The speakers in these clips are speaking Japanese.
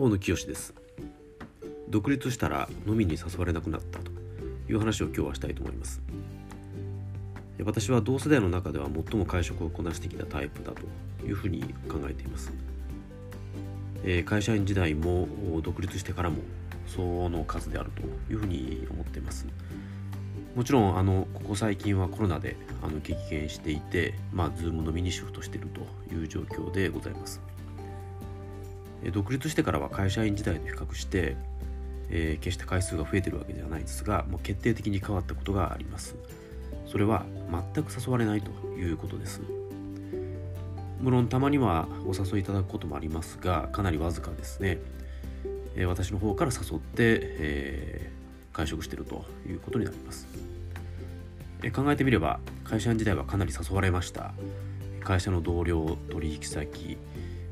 大野清です。独立したら飲みに誘われなくなったという話を今日はしたいと思います。私は同世代の中では最も会食をこなしてきたタイプだというふうに考えています。え会社員時代も独立してからもその数であるというふうに思っています。もちろんあのここ最近はコロナであの激減していて、まあ、ズーム飲みにシフトしているという状況でございます。独立してからは会社員時代と比較して、えー、決して回数が増えてるわけではないですがもう決定的に変わったことがあります。それは全く誘われないということです。無論たまにはお誘いいただくこともありますがかなりわずかですね、えー、私の方から誘って、えー、会食してるということになります、えー、考えてみれば会社員時代はかなり誘われました。会社の同僚取引先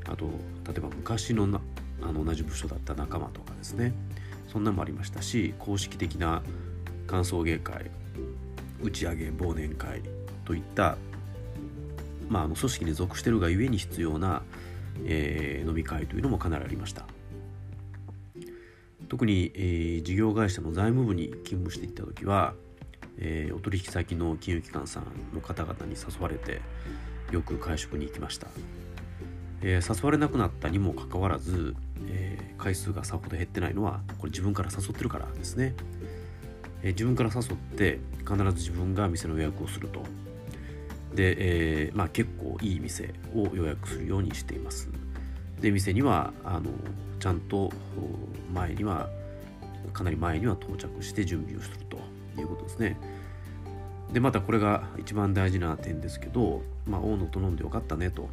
あと例えば昔のなあの同じ部署だった仲間とかですね。そんなのもありましたし公式的な歓送迎会打ち上げ忘年会といった、まあ、あの組織に属してるがゆえに必要な、えー、飲み会というのもかなりありました。特に、えー、事業会社の財務部に勤務していった時は、えー、お取引先の金融機関さんの方々に誘われてよく会食に行きました。えー、誘われなくなったにもかかわらず、えー、回数がさほど減ってないのはこれ自分から誘ってるからですね、えー、自分から誘って必ず自分が店の予約をすると。で、えまあ、結構いい店を予約するようにしています。で店にはあのちゃんと前にはかなり前には到着して準備をするということですね。でまたこれが一番大事な点ですけど、まあ、大野と飲んでよかったねと。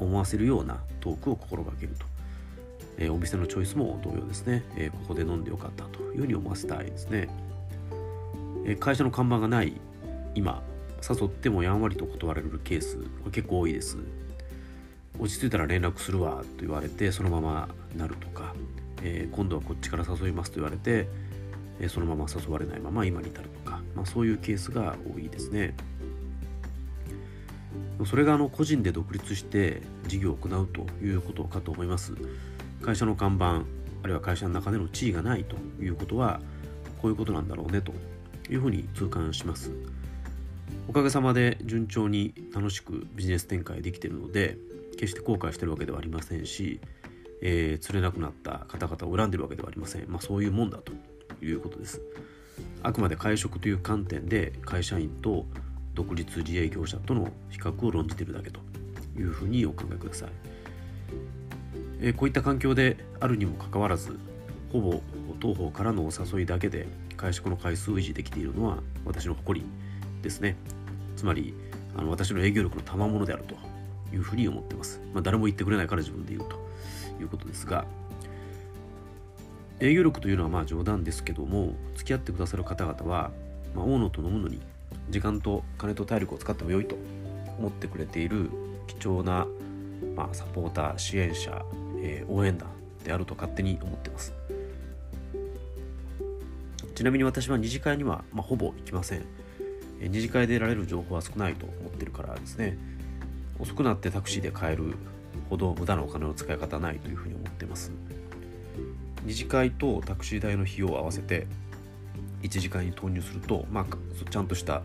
思わせるようなトークを心がけると、えー、お店のチョイスも同様ですね、えー、ここで飲んでよかったというふうに思わせたいですね、えー、会社の看板がない今誘ってもやんわりと断られるケースこれ結構多いです。落ち着いたら連絡するわと言われてそのままなるとか、え今度はこっちから誘いますと言われて、えそのまま誘われないまま今に至るとか、まあ、そういうケースが多いですね。それがあの個人で独立して事業を行うということかと思います。会社の看板あるいは会社の中での地位がないということはこういうことなんだろうねというふうに痛感します。おかげさまで順調に楽しくビジネス展開できているので決して後悔してるわけではありませんし、えー、釣れなくなった方々を恨んでるわけではありません、まあ、そういうもんだということです。あくまで会食という観点で会社員と独立自営業者との比較を論じているだけというふうにお考えください。えこういった環境であるにもかかわらずほぼ当方からのお誘いだけで会食の回数を維持できているのは私の誇りですねつまりあの私の営業力の賜物であるというふうに思ってます、まあ、誰も言ってくれないから自分で言うということですが営業力というのはまあ冗談ですけども付き合ってくださる方々は、まあ、大野と飲むのに時間と金と体力を使っても良いと思ってくれている貴重な、まあ、サポーター支援者、えー、応援団であると勝手に思ってます。ちなみに私は二次会には、まあ、ほぼ行きません、えー、二次会で得られる情報は少ないと思ってるからですね。遅くなってタクシーで帰るほど無駄なお金の使い方はないというふうに思ってます。二次会とタクシー代の費用を合わせて1次会に投入すると、まあ、ちゃんとした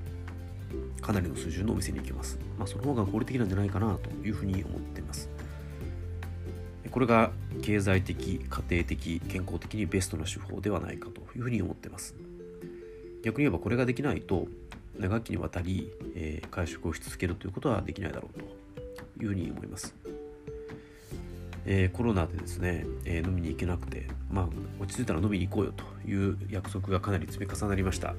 かなりの水準のお店に行きます。まあ、その方が合理的なんじゃないかなというふうに思っています。これが経済的、家庭的、健康的にベストな手法ではないかというふうに思っています。逆に言えばこれができないと長きにわたり、えー、会食をし続けるということはできないだろうというふうに思います。えー、コロナでですね、えー、飲みに行けなくて、まあ、落ち着いたら飲みに行こうよという約束がかなり積み重なりました。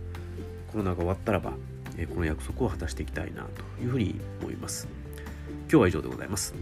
コロナが終わったらば、えー、この約束を果たしていきたいなというふうに思います。今日は以上でございます。